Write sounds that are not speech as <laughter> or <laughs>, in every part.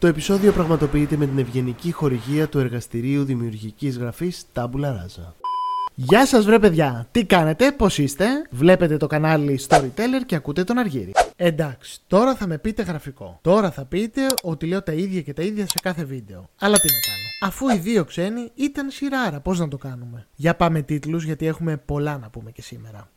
Το επεισόδιο πραγματοποιείται με την ευγενική χορηγία του εργαστηρίου δημιουργικής γραφής Tabula Rasa. Γεια σας βρε παιδιά, τι κάνετε, πώς είστε, βλέπετε το κανάλι Storyteller και ακούτε τον Αργύρι. Εντάξει, τώρα θα με πείτε γραφικό. Τώρα θα πείτε ότι λέω τα ίδια και τα ίδια σε κάθε βίντεο. Αλλά τι να κάνω. Αφού οι δύο ξένοι ήταν σειράρα, πώς να το κάνουμε. Για πάμε τίτλους γιατί έχουμε πολλά να πούμε και σήμερα.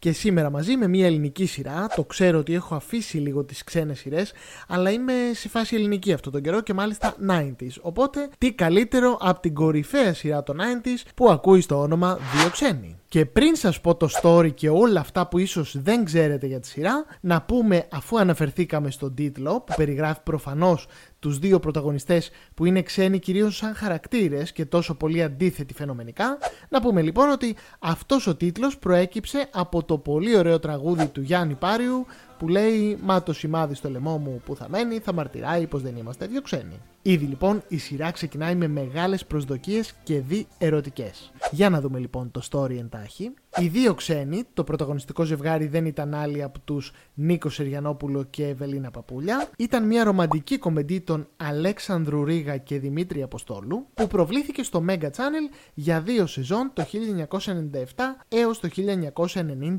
Και σήμερα μαζί με μια ελληνική σειρά, το ξέρω ότι έχω αφήσει λίγο τις ξένες σειρές, αλλά είμαι σε φάση ελληνική αυτό τον καιρό και μάλιστα 90s. Οπότε τι καλύτερο από την κορυφαία σειρά των 90s που ακούει στο όνομα Δύο Ξένοι. Και πριν σας πω το story και όλα αυτά που ίσως δεν ξέρετε για τη σειρά, να πούμε αφού αναφερθήκαμε στον τίτλο που περιγράφει προφανώς τους δύο πρωταγωνιστές που είναι ξένοι κυρίως σαν χαρακτήρες και τόσο πολύ αντίθετοι φαινομενικά, να πούμε λοιπόν ότι αυτός ο τίτλος προέκυψε από το πολύ ωραίο τραγούδι του Γιάννη Πάριου που λέει «Μα το σημάδι στο λαιμό μου που θα μένει θα μαρτυράει πως δεν είμαστε δύο ξένοι». Ήδη λοιπόν η σειρά ξεκινάει με μεγάλες προσδοκίες και δι ερωτικές. Για να δούμε λοιπόν το story εντάχει. Οι δύο ξένοι, το πρωταγωνιστικό ζευγάρι δεν ήταν άλλοι από τους Νίκος Σεριανόπουλο και Ευελίνα Παπούλια, ήταν μια ρομαντική κομμεντή των Αλέξανδρου Ρίγα και Δημήτρη Αποστόλου που προβλήθηκε στο Mega Channel για δύο σεζόν το 1997 έως το 1999.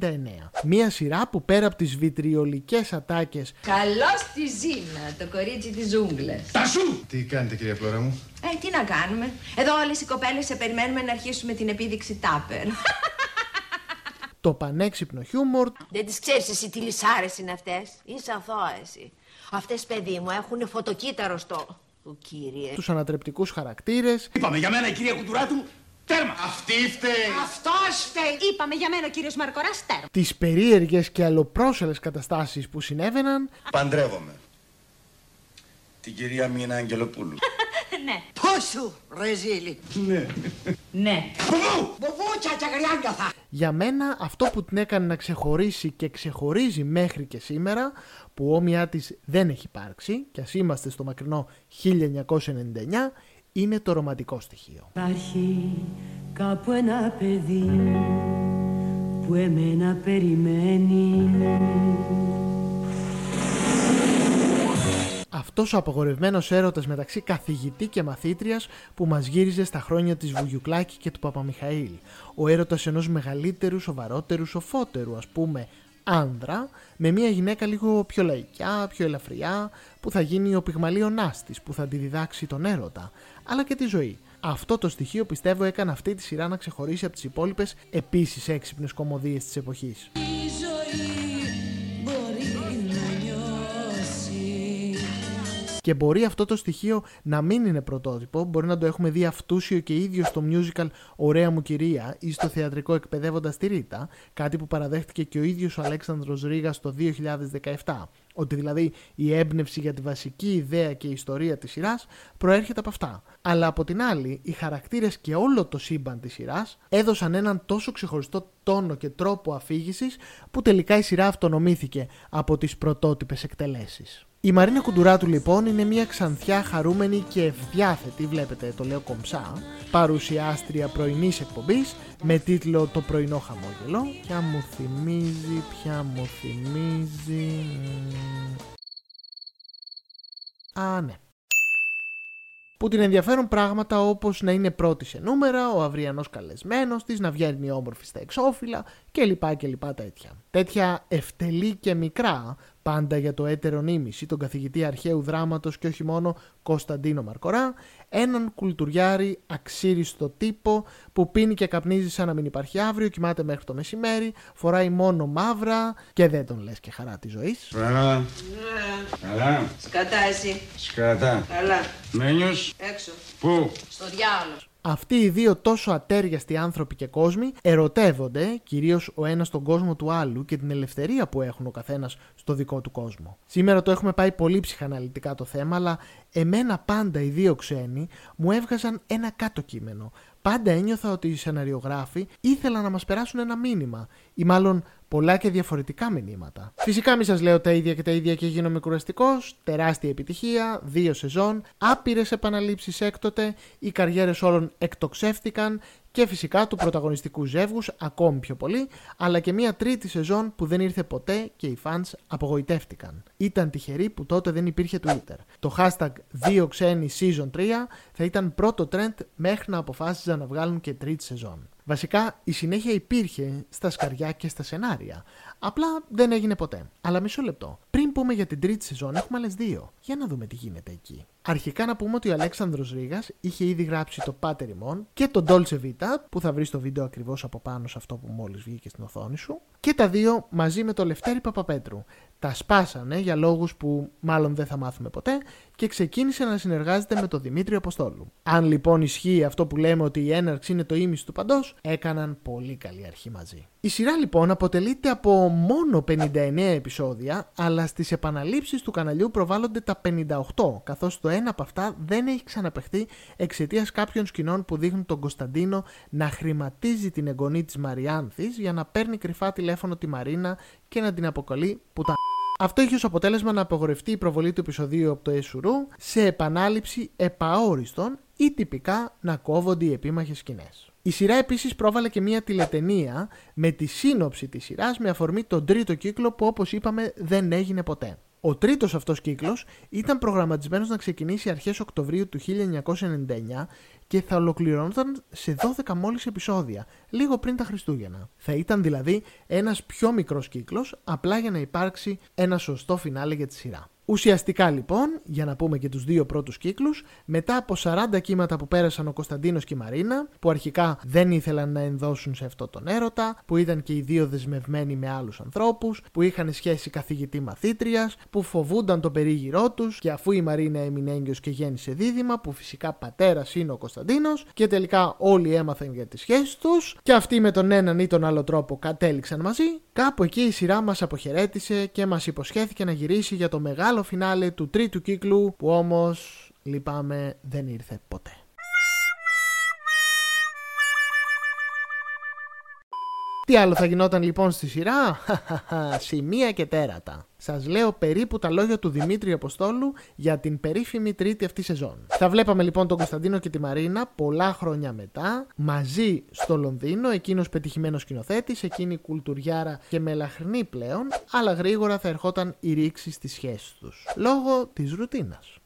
Μια σειρά που πέρα από τις βιτριολικές ατάκες Καλώς στη Ζήνα, το κορίτσι της ζούγκλας. Τα σου! Τι κάνετε κυρία Φλόρα μου; Ε, τι να κάνουμε. Εδώ όλες οι κοπέλες σε περιμένουμε να αρχίσουμε την επίδειξη τάπερ. το πανέξυπνο χιούμορ, Δεν τις ξέρεις εσύ τι λυσάρες είναι αυτές. Είσαι αθώα εσύ. Αυτές, παιδί μου, έχουν φωτοκύτταρο στο. Ο κύριε. τους ανατρεπτικούς χαρακτήρες, Είπαμε για μένα η κυρία Κουτουράτου. Τέρμα! Αυτή φταίει! Αυτό φταίει. Είπαμε για μένα ο κύριος Μαρκοράς τέρμα. τις περίεργες και αλλοπρόσελες καταστάσεις που συνέβαιναν, Παντρεύομαι. Την κυρία Μίνα Αγγελοπούλου. <laughs> ναι. Πόσου, ρεζίλη. Ναι. Μπουβούτσα και αγριάγκαθα. Για μένα αυτό που την έκανε να ξεχωρίσει και ξεχωρίζει μέχρι και σήμερα, που όμοιά της δεν έχει υπάρξει, και ας είμαστε στο μακρινό 1999, είναι το ρομαντικό στοιχείο. Υπάρχει κάπου ένα παιδί που εμένα περιμένει Αυτός ο απαγορευμένος έρωτας μεταξύ καθηγητή και μαθήτριας που μας γύριζε στα χρόνια της Βουγιουκλάκη και του Παπαμιχαήλ. Ο έρωτας ενός μεγαλύτερου, σοβαρότερου, σοφότερου ας πούμε άνδρα με μια γυναίκα λίγο πιο λαϊκιά, πιο ελαφριά που θα γίνει ο πυγμαλίωνάς της που θα τη διδάξει τον έρωτα αλλά και τη ζωή. Αυτό το στοιχείο πιστεύω έκανε αυτή τη σειρά να ξεχωρίσει από τις υπόλοιπες επίσης έξυπνες κομμωδίες της εποχής. Και μπορεί αυτό το στοιχείο να μην είναι πρωτότυπο, μπορεί να το έχουμε δει αυτούσιο και ίδιο στο musical Ωραία μου κυρία ή στο θεατρικό Εκπαιδεύοντας τη Ρίτα, κάτι που παραδέχτηκε και ο ίδιος ο Αλέξανδρος Ρήγας το 2017. Ότι δηλαδή η έμπνευση για τη βασική ιδέα και ιστορία της σειράς προέρχεται από αυτά. Αλλά από την άλλη, οι χαρακτήρες και όλο το σύμπαν της σειράς έδωσαν έναν τόσο ξεχωριστό τόνο και τρόπο αφήγησης που τελικά η σειρά αυτονομήθηκε από τις πρωτότυπες εκτελέσεις. Η Μαρίνα Κουντουράτου λοιπόν είναι μια ξανθιά χαρούμενη και ευδιάθετη, βλέπετε το λέω κομψά, παρουσιάστρια πρωινής εκπομπής με τίτλο «Το πρωινό χαμόγελο». Ποια μου θυμίζει, ποια μου θυμίζει... μ. Α, ναι που την ενδιαφέρουν πράγματα όπως να είναι πρώτη σε νούμερα, ο αυριανός καλεσμένος της, να βγαίνει όμορφη στα εξώφυλλα κλπ. κλπ τέτοια. Τέτοια ευτελή και μικρά, πάντα για το έτερο νήμιση, τον καθηγητή αρχαίου δράματος και όχι μόνο Κωνσταντίνο Μαρκορά, έναν κουλτουριάρη αξίριστο τύπο που πίνει και καπνίζει σαν να μην υπάρχει αύριο, κοιμάται μέχρι το μεσημέρι, φοράει μόνο μαύρα και δεν τον λες και χαρά τη ζωή. Καλά. Καλά. Σκατά εσύ. Σκατά. Καλά. Μένιος. Έξω. Πού; Στο διάολο. Αυτοί οι δύο τόσο ατέριαστοι άνθρωποι και κόσμοι ερωτεύονται κυρίως ο ένας τον κόσμο του άλλου και την ελευθερία που έχουν ο καθένας στο δικό του κόσμο. Σήμερα το έχουμε πάει πολύ ψυχαναλυτικά το θέμα, αλλά εμένα πάντα οι δύο ξένοι μου έβγαζαν ένα κάτω κείμενο. Πάντα ένιωθα ότι οι σεναριογράφοι ήθελαν να μας περάσουν ένα μήνυμα ή μάλλον πολλά και διαφορετικά μηνύματα. Φυσικά μη σας λέω τα ίδια και τα ίδια και γίνομαι κουραστικός, τεράστια επιτυχία, δύο σεζόν, άπειρες επαναλήψεις έκτοτε, οι καριέρες όλων εκτοξεύτηκαν και φυσικά του πρωταγωνιστικού ζεύγους ακόμη πιο πολύ, αλλά και μια τρίτη σεζόν που δεν ήρθε ποτέ και οι fans απογοητεύτηκαν. Ήταν τυχεροί που τότε δεν υπήρχε Twitter. Το hashtag 2 ξένοι season 3 θα ήταν πρώτο trend μέχρι να αποφάσιζαν να βγάλουν και τρίτη σεζόν. Βασικά η συνέχεια υπήρχε στα σκαριά και στα σενάρια. Απλά δεν έγινε ποτέ. Αλλά μισό λεπτό. Πριν πούμε για την τρίτη σεζόν, έχουμε άλλες δύο. Για να δούμε τι γίνεται εκεί. Αρχικά να πούμε ότι ο Αλέξανδρος Ρήγας είχε ήδη γράψει το Pater Imon και το Dolce Vita που θα βρεις στο βίντεο ακριβώς από πάνω σε αυτό που μόλις βγήκε στην οθόνη σου και τα δύο μαζί με το Λευτέρη Παπαπέτρου. Τα σπάσανε για λόγους που μάλλον δεν θα μάθουμε ποτέ και ξεκίνησε να συνεργάζεται με τον Δημήτριο Αποστόλου. Αν λοιπόν ισχύει αυτό που λέμε ότι η έναρξη είναι το ίμιση του παντός, έκαναν πολύ καλή αρχή μαζί. Η σειρά λοιπόν αποτελείται από μόνο 59 επεισόδια, αλλά στις επαναλήψεις του καναλιού προβάλλονται τα 58, καθώς το ένα από αυτά δεν έχει ξαναπεχθεί εξαιτίας κάποιων σκηνών που δείχνουν τον Κωνσταντίνο να χρηματίζει την εγγονή της Μαριάνθης για να παίρνει κρυφά τηλέφωνο τη Μαρίνα και να την αποκαλεί τα αυτό είχε ως αποτέλεσμα να απογορευτεί η προβολή του επεισοδίου από το Εσουρού σε επανάληψη επαόριστον ή τυπικά να κόβονται οι επίμαχες σκηνές. Η σειρά επίσης πρόβαλε και μια τηλετενία με τη σύνοψη της σειράς με αφορμή τον τρίτο κύκλο που όπως είπαμε δεν έγινε ποτέ. Ο τρίτος αυτός κύκλος ήταν προγραμματισμένος να ξεκινήσει αρχές Οκτωβρίου του 1999 και θα ολοκληρώνονταν σε 12 μόλις επεισόδια, λίγο πριν τα Χριστούγεννα. Θα ήταν δηλαδή ένας πιο μικρός κύκλος, απλά για να υπάρξει ένα σωστό φινάλε για τη σειρά. Ουσιαστικά λοιπόν, για να πούμε και τους δύο πρώτους κύκλους, μετά από 40 κύματα που πέρασαν ο Κωνσταντίνος και η Μαρίνα, που αρχικά δεν ήθελαν να ενδώσουν σε αυτό τον έρωτα, που ήταν και οι δύο δεσμευμένοι με άλλους ανθρώπους, που είχαν σχέση καθηγητή μαθήτριας, που φοβούνταν το περίγυρό τους και αφού η Μαρίνα έμεινε έγκυος και γέννησε δίδυμα, που φυσικά πατέρας είναι ο Κωνσταντίνος και τελικά όλοι έμαθαν για τις σχέσεις τους και αυτοί με τον έναν ή τον άλλο τρόπο κατέληξαν μαζί, κάπου εκεί η σειρά μας αποχαιρέτησε και μας υποσχέθηκε να γυρίσει για το μεγάλο φινάλε του τρίτου κύκλου που όμως λυπάμαι δεν ήρθε ποτέ. Τι άλλο θα γινόταν λοιπόν στη σειρά, <laughs> σημεία και τέρατα. Σας λέω περίπου τα λόγια του Δημήτρη Αποστόλου για την περίφημη τρίτη αυτή σεζόν. Θα βλέπαμε λοιπόν τον Κωνσταντίνο και τη Μαρίνα πολλά χρόνια μετά, μαζί στο Λονδίνο, εκείνος πετυχημένος σκηνοθέτης, εκείνη κουλτουριάρα και μελαχρινή πλέον, αλλά γρήγορα θα ερχόταν η ρήξη στις σχέσεις τους. Λόγω της ρουτίνας.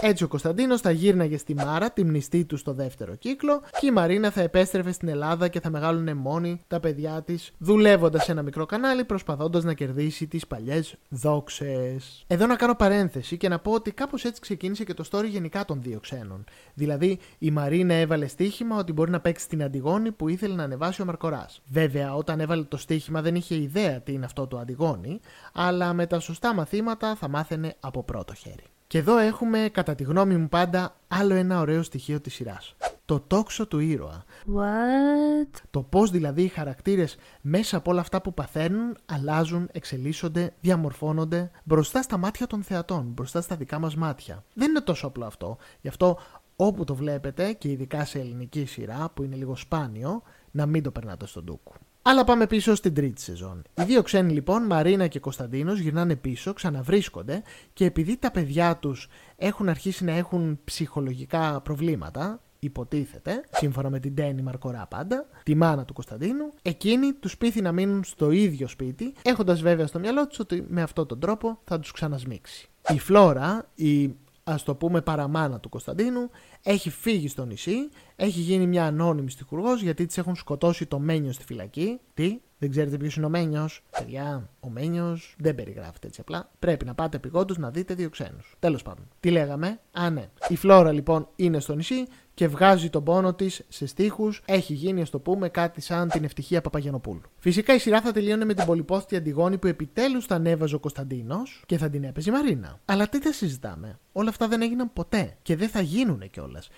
Έτσι ο Κωνσταντίνος θα γύρναγε στη Μάρα, τη μνηστή του στο δεύτερο κύκλο, και η Μαρίνα θα επέστρεφε στην Ελλάδα και θα μεγάλουν μόνοι τα παιδιά της, δουλεύοντας σε ένα μικρό κανάλι, προσπαθώντας να κερδίσει τις παλιές δόξες. Εδώ να κάνω παρένθεση και να πω ότι κάπως έτσι ξεκίνησε και το story γενικά των δύο ξένων. Δηλαδή, η Μαρίνα έβαλε στοίχημα ότι μπορεί να παίξει την Αντιγόνη που ήθελε να ανεβάσει ο Μαρκοράς. Βέβαια, όταν έβαλε το στοίχημα δεν είχε ιδέα τι είναι αυτό το Αντιγόνη, αλλά με τα σωστά μαθήματα θα μάθαινε από πρώτο χέρι. Και εδώ έχουμε, κατά τη γνώμη μου πάντα, άλλο ένα ωραίο στοιχείο της σειράς. Το τόξο του ήρωα. What? Το πώς δηλαδή οι χαρακτήρες μέσα από όλα αυτά που παθαίνουν, αλλάζουν, εξελίσσονται, διαμορφώνονται μπροστά στα μάτια των θεατών, μπροστά στα δικά μας μάτια. Δεν είναι τόσο απλό αυτό. Γι' αυτό όπου το βλέπετε και ειδικά σε ελληνική σειρά που είναι λίγο σπάνιο, να μην το περνάτε στον ντούκου. Αλλά πάμε πίσω στην τρίτη σεζόν. Οι δύο ξένοι λοιπόν, Μαρίνα και Κωνσταντίνος, γυρνάνε πίσω, ξαναβρίσκονται και επειδή τα παιδιά τους έχουν αρχίσει να έχουν ψυχολογικά προβλήματα, υποτίθεται, σύμφωνα με την Τέννη Μαρκορά πάντα, τη μάνα του Κωνσταντίνου, εκείνοι τους πείθει να μείνουν στο ίδιο σπίτι, έχοντας βέβαια στο μυαλό τους ότι με αυτόν τον τρόπο θα τους ξανασμίξει. Η Φλόρα, η ας το πούμε παραμάνα του Κωνσταντίνου, έχει φύγει στο νησί, έχει γίνει μια ανώνυμη στοιχουργό γιατί τη έχουν σκοτώσει το Μένιος στη φυλακή. Τι, δεν ξέρετε ποιος είναι ο Μένιος; Παιδιά, ο Μένιος δεν περιγράφεται έτσι απλά. Πρέπει να πάτε επιγόντω να δείτε δύο ξένους. Τέλος πάντων. Τι λέγαμε; Α, ναι. Η Φλόρα λοιπόν είναι στο νησί και βγάζει τον πόνο της σε στίχους. Έχει γίνει, ας το πούμε, κάτι σαν την ευτυχία Παπαγιανοπούλου. Φυσικά η σειρά θα τελείωνε με την πολυπόθητη Αντιγόνη που επιτέλους θα ανέβαζε ο Κωνσταντίνος και θα την έπαιζε η Μαρίνα. Αλλά τι θα συζητάμε; Όλα αυτά δεν έγιναν ποτέ και δεν θα γίνουν κιόλας.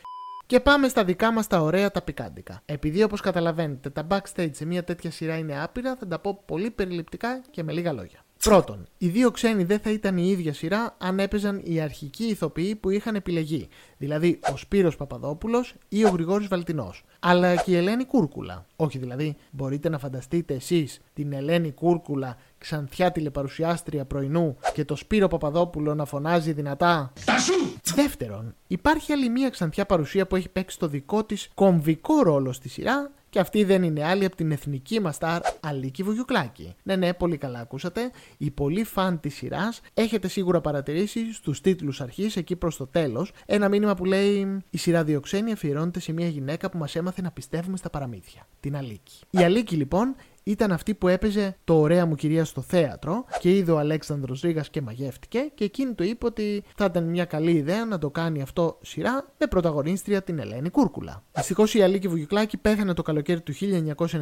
Και πάμε στα δικά μας τα ωραία τα πικάντικα. Επειδή όπως καταλαβαίνετε τα backstage σε μια τέτοια σειρά είναι άπειρα, θα τα πω πολύ περιληπτικά και με λίγα λόγια. Πρώτον, οι δύο ξένοι δεν θα ήταν η ίδια σειρά αν έπαιζαν οι αρχικοί ηθοποιοί που είχαν επιλεγεί. Δηλαδή ο Σπύρος Παπαδόπουλος ή ο Γρηγόρης Βαλτινός. Αλλά και η Ελένη Κούρκουλα. Όχι δηλαδή, μπορείτε να φανταστείτε εσείς την Ελένη Κούρκουλα ξανθιά τηλεπαρουσιάστρια πρωινού και το Σπύρο Παπαδόπουλο να φωνάζει δυνατά; Τα σου! Δεύτερον, υπάρχει άλλη μία ξανθιά παρουσία που έχει παίξει το δικό της κομβικό ρόλο στη σειρά και αυτή δεν είναι άλλη από την εθνική μας στάρ Αλίκη Βουγιουκλάκη. Ναι, ναι, πολύ καλά ακούσατε. Οι πολύ φαν της σειράς έχετε σίγουρα παρατηρήσει στους τίτλους αρχής εκεί προς το τέλος ένα μήνυμα που λέει Η σειρά Διοξένη αφιερώνεται σε μια γυναίκα που μας έμαθε να πιστεύουμε στα παραμύθια. Την Αλίκη. Η Αλίκη λοιπόν ήταν αυτή που έπαιζε το ωραία μου κυρία στο θέατρο και είδε ο Αλέξανδρος Ρήγας και μαγεύτηκε και εκείνη του είπε ότι θα ήταν μια καλή ιδέα να το κάνει αυτό σειρά με πρωταγωνίστρια την Ελένη Κούρκουλα. Δυστυχώς η Αλίκη Βουγιουκλάκη πέθανε το καλοκαίρι του 1996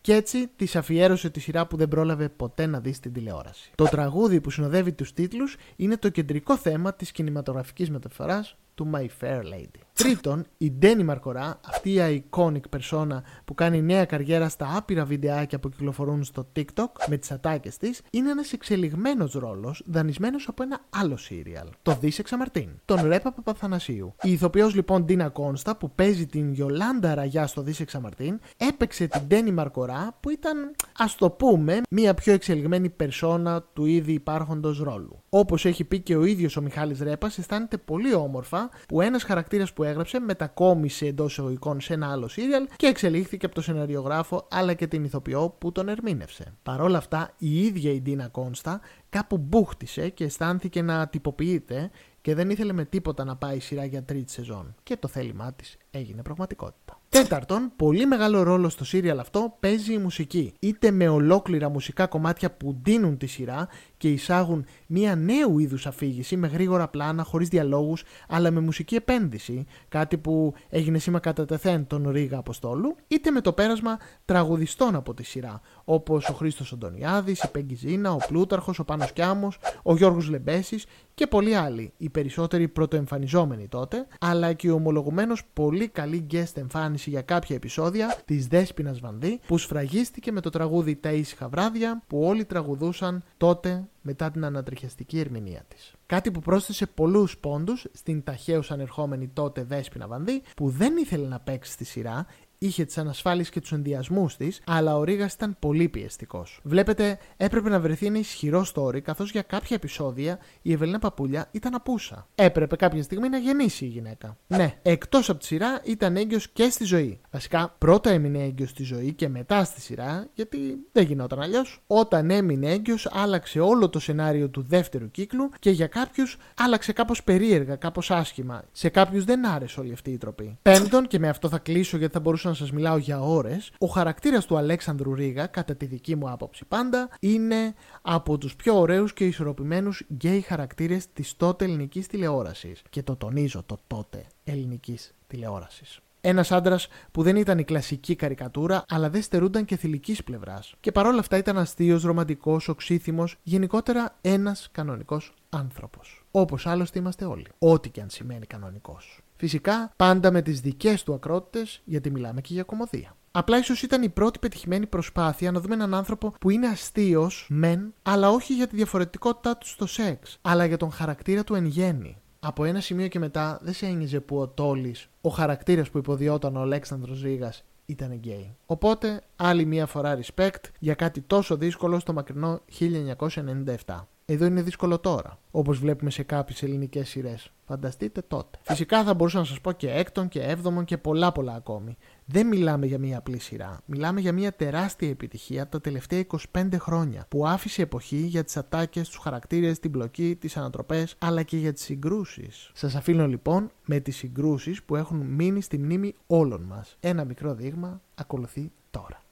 και έτσι της αφιέρωσε τη σειρά που δεν πρόλαβε ποτέ να δει στην τηλεόραση. Το τραγούδι που συνοδεύει τους τίτλους είναι το κεντρικό θέμα της κινηματογραφικής μεταφοράς του My Fair Lady. Τρίτον, η Ντένι Μαρκορά, αυτή η iconic persona που κάνει νέα καριέρα στα άπειρα βιντεάκια που κυκλοφορούν στο TikTok με τις ατάκες της, είναι ένας εξελιγμένος ρόλος δανεισμένος από ένα άλλο serial, το Δίσε Ξαμαρτίν, τον Ρέπα Παπαθανασίου. Η ηθοποιός λοιπόν Ντίνα Κόνστα που παίζει την Γιολάντα Ραγιά στο Δίσε Ξαμαρτίν, έπαιξε την Ντένι Μαρκορά που ήταν, ας το πούμε, μία πιο εξελιγμένη περσόνα του ήδη υπάρχοντος ρόλου. Όπως έχει πει και ο ίδιος ο Μιχάλης Ρέπας, αισθάνεται πολύ όμορφα που ένας χαρακτήρας που έγραψε μετακόμισε εντός εισαγωγικών σε ένα άλλο σύριαλ και εξελίχθηκε από το σεναριογράφο αλλά και την ηθοποιό που τον ερμήνευσε. Παρ' όλα αυτά, η ίδια η Ντίνα Κόνστα κάπου μπούχτισε και αισθάνθηκε να τυποποιείται και δεν ήθελε με τίποτα να πάει σειρά για τρίτη σεζόν. Και το θέλημά της έγινε πραγματικότητα. Τέταρτον, πολύ μεγάλο ρόλο στο σύριαλ αυτό παίζει η μουσική. Είτε με ολόκληρα μουσικά κομμάτια που ντύνουν τη σειρά και εισάγουν μια νέου είδους αφήγηση με γρήγορα πλάνα, χωρίς διαλόγους, αλλά με μουσική επένδυση, κάτι που έγινε σήμα κατά τεθέν τον Ρίγα Αποστόλου, είτε με το πέρασμα τραγουδιστών από τη σειρά, όπως ο Χρήστος Οντονιάδη, η Πέγγιζίνα, ο Πλούταρχος, ο Πάνος Κιάμος, ο Γιώργος Λεμπέσης και πολλοί άλλοι, οι περισσότεροι πρωτοεμφανιζόμενοι τότε, αλλά και ο ομολογουμένος πολύ καλή guest εμφάνιση για κάποια επεισόδια της Δέσπινας Βανδύ, που σφραγίστηκε με το τραγούδι Τα ήσυχα βράδια, που όλοι τραγουδούσαν τότε μετά την ανατριχιαστική ερμηνεία της. Κάτι που πρόσθεσε πολλούς πόντους στην ταχαίως ανερχόμενη τότε Δέσπινα Βανδύ, που δεν ήθελε να παίξει στη σειρά, είχε τις ανασφάλειες και τους ενδιασμούς της, αλλά ο Ρίγα ήταν πολύ πιεστικός. Βλέπετε, έπρεπε να βρεθεί ένα ισχυρό story, καθώς για κάποια επεισόδια η Ευελίνα Παπούλια ήταν απούσα. Έπρεπε κάποια στιγμή να γεννήσει η γυναίκα. Ναι, εκτός από τη σειρά ήταν έγκυος και στη ζωή. Βασικά, πρώτα έμεινε έγκυος στη ζωή και μετά στη σειρά, γιατί δεν γινόταν αλλιώς. Όταν έμεινε έγκυος, άλλαξε όλο το σενάριο του δεύτερου κύκλου και για κάποιους άλλαξε κάπως περίεργα, κάπως άσχημα. Σε κάποιους δεν άρεσε όλη αυτή η τροπή. Πέμπτον, και με αυτό θα κλείσω γιατί θα μπορούσα να σας μιλάω για ώρες, ο χαρακτήρας του Αλέξανδρου Ρίγα, κατά τη δική μου άποψη πάντα, είναι από τους πιο ωραίους και ισορροπημένους γκέι χαρακτήρες της τότε ελληνικής τηλεόρασης. Και το τονίζω το τότε ελληνικής τηλεόρασης. Ένας άντρας που δεν ήταν η κλασική καρικατούρα, αλλά δεν στερούνταν και θηλυκής πλευράς. Και παρόλα αυτά ήταν αστείος, ρομαντικός, οξύθυμος, γενικότερα ένας κανονικός άνθρωπος. Όπως άλλωστε είμαστε όλοι. Ό,τι και αν σημαίνει κανονικός. Φυσικά πάντα με τις δικές του ακρότητες, γιατί μιλάμε και για κομμωδία. Απλά ίσως ήταν η πρώτη πετυχημένη προσπάθεια να δούμε έναν άνθρωπο που είναι αστείος, μεν, αλλά όχι για τη διαφορετικότητά του στο σεξ, αλλά για τον χαρακτήρα του εν γέννη. Από ένα σημείο και μετά δεν σε ένιζε που ο Τόλης, ο χαρακτήρας που υποδιόταν ο Αλέξανδρος Ρήγα, ήταν γκέι. Οπότε, άλλη μία φορά respect για κάτι τόσο δύσκολο στο μακρινό 1997. Εδώ είναι δύσκολο τώρα, όπως βλέπουμε σε κάποιες ελληνικές σειρές. Φανταστείτε τότε. Φυσικά θα μπορούσα να σας πω και έκτον και έβδομον και πολλά πολλά ακόμη. Δεν μιλάμε για μια απλή σειρά. Μιλάμε για μια τεράστια επιτυχία τα τελευταία 25 χρόνια που άφησε εποχή για τις ατάκες, τους χαρακτήρες, την πλοκή, τις ανατροπές αλλά και για τις συγκρούσεις. Σας αφήνω λοιπόν με τις συγκρούσεις που έχουν μείνει στη μνήμη όλων μας. Ένα μικρό δείγμα ακολουθεί τώρα.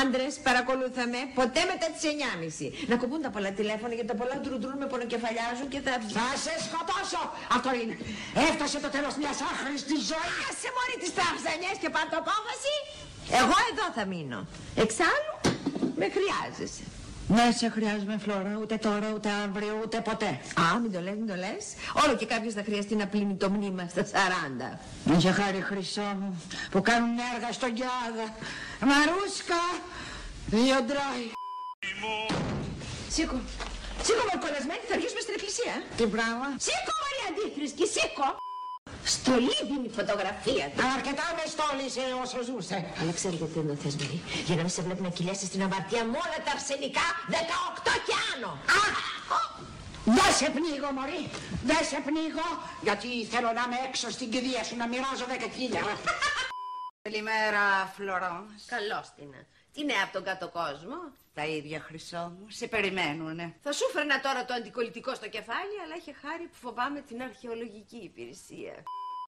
Άντρες, παρακολούθαμε ποτέ μετά τις 9.30. Να κουμπούν τα πολλά τηλέφωνα γιατί τα πολλά ντρουντρούν με πονοκεφαλιάζουν και θα βγει. Θα σε σκοτώσω! Αυτό είναι. Έφτασε το τέλος μιας άχρηστης ζωής. Άσε μόλι τις τραχζανιές και πάρ' το απόφαση. Εγώ εδώ θα μείνω. Εξάλλου, με χρειάζεσαι. Ναι, σε χρειάζομαι φλόρα, ούτε τώρα, ούτε αύριο, ούτε ποτέ. Α, μην το λες, μην το λες. Όλο και κάποιος θα χρειαστεί να πλύνει το μνήμα στα 40. Μην σε χάρη χρυσό μου, που κάνουν έργα στον Κιάδα. Μαρούσκα, δύο ντράι. Σήκω. Σήκω μορκολασμένη, θα αρχίσουμε στην εκκλησία. Τι πράγμα; Σήκω, Μαρία Αντίθρησκη, σήκω. Στολή δίνει η φωτογραφία του. Αρκετά με στόλισε όσο ζούσε. Αλλά ξέρει γιατί δεν το θες, Μαρή. Για να μην σε βλέπει να κυλιέσαι στην αμαρτία με όλα τα αρσενικά 18 και άνω. Α! Δεν σε πνίγω, Μωρή. Δεν σε πνίγω, γιατί θέλω να είμαι έξω στην κηδεία σου να μοιράζω δέκα χίλια. Καλημέρα, Φλωρόνς. Καλώς την. Τι νέα από τον κάτω κόσμο; Τα ίδια, Χρυσό μου. Σε περιμένουνε. Θα σου φέρνα τώρα το αντικολλητικό στο κεφάλι, αλλά είχε χάρη που φοβάμαι την αρχαιολογική υπηρεσία.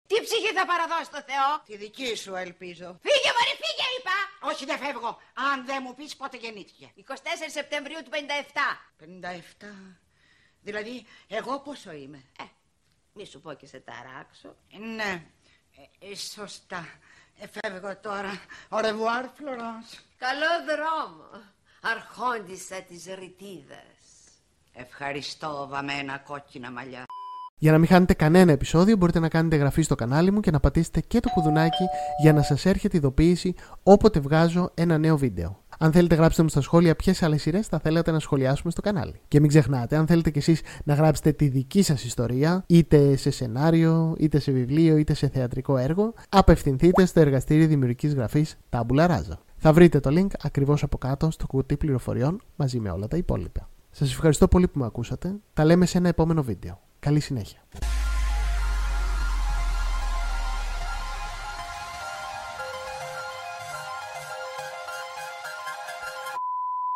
Τι ψυχή θα παραδώσει στο Θεό; Τη δική σου, ελπίζω. Φύγε, Μωρή, φύγε, είπα. Όχι, δεν φεύγω. Αν δεν μου πεις πότε γεννήθηκε. 24 Σεπτεμβρίου του 57. 57. Δηλαδή, εγώ πόσο είμαι; Ε, μη σου πω και σε ταράξω. Ναι, ε, ε, σωστά. Ε, φεύγω τώρα. Au revoir, Florence. Καλό δρόμο. Αρχόντισσα της ρητίδας. Ευχαριστώ, βαμμένα κόκκινα μαλλιά. Για να μην χάνετε κανένα επεισόδιο μπορείτε να κάνετε εγγραφή στο κανάλι μου και να πατήσετε και το κουδουνάκι για να σας έρχεται ειδοποίηση όποτε βγάζω ένα νέο βίντεο. Αν θέλετε γράψτε μου στα σχόλια ποιες άλλες σειρές θα θέλατε να σχολιάσουμε στο κανάλι. Και μην ξεχνάτε, αν θέλετε κι εσείς να γράψετε τη δική σας ιστορία, είτε σε σενάριο, είτε σε βιβλίο, είτε σε θεατρικό έργο, απευθυνθείτε στο εργαστήριο δημιουργικής γραφής Tabula Rasa. Θα βρείτε το link ακριβώς από κάτω στο κουτί πληροφοριών μαζί με όλα τα υπόλοιπα. Σας ευχαριστώ πολύ που με ακούσατε. Τα λέμε σε ένα επόμενο βίντεο. Καλή συνέχεια.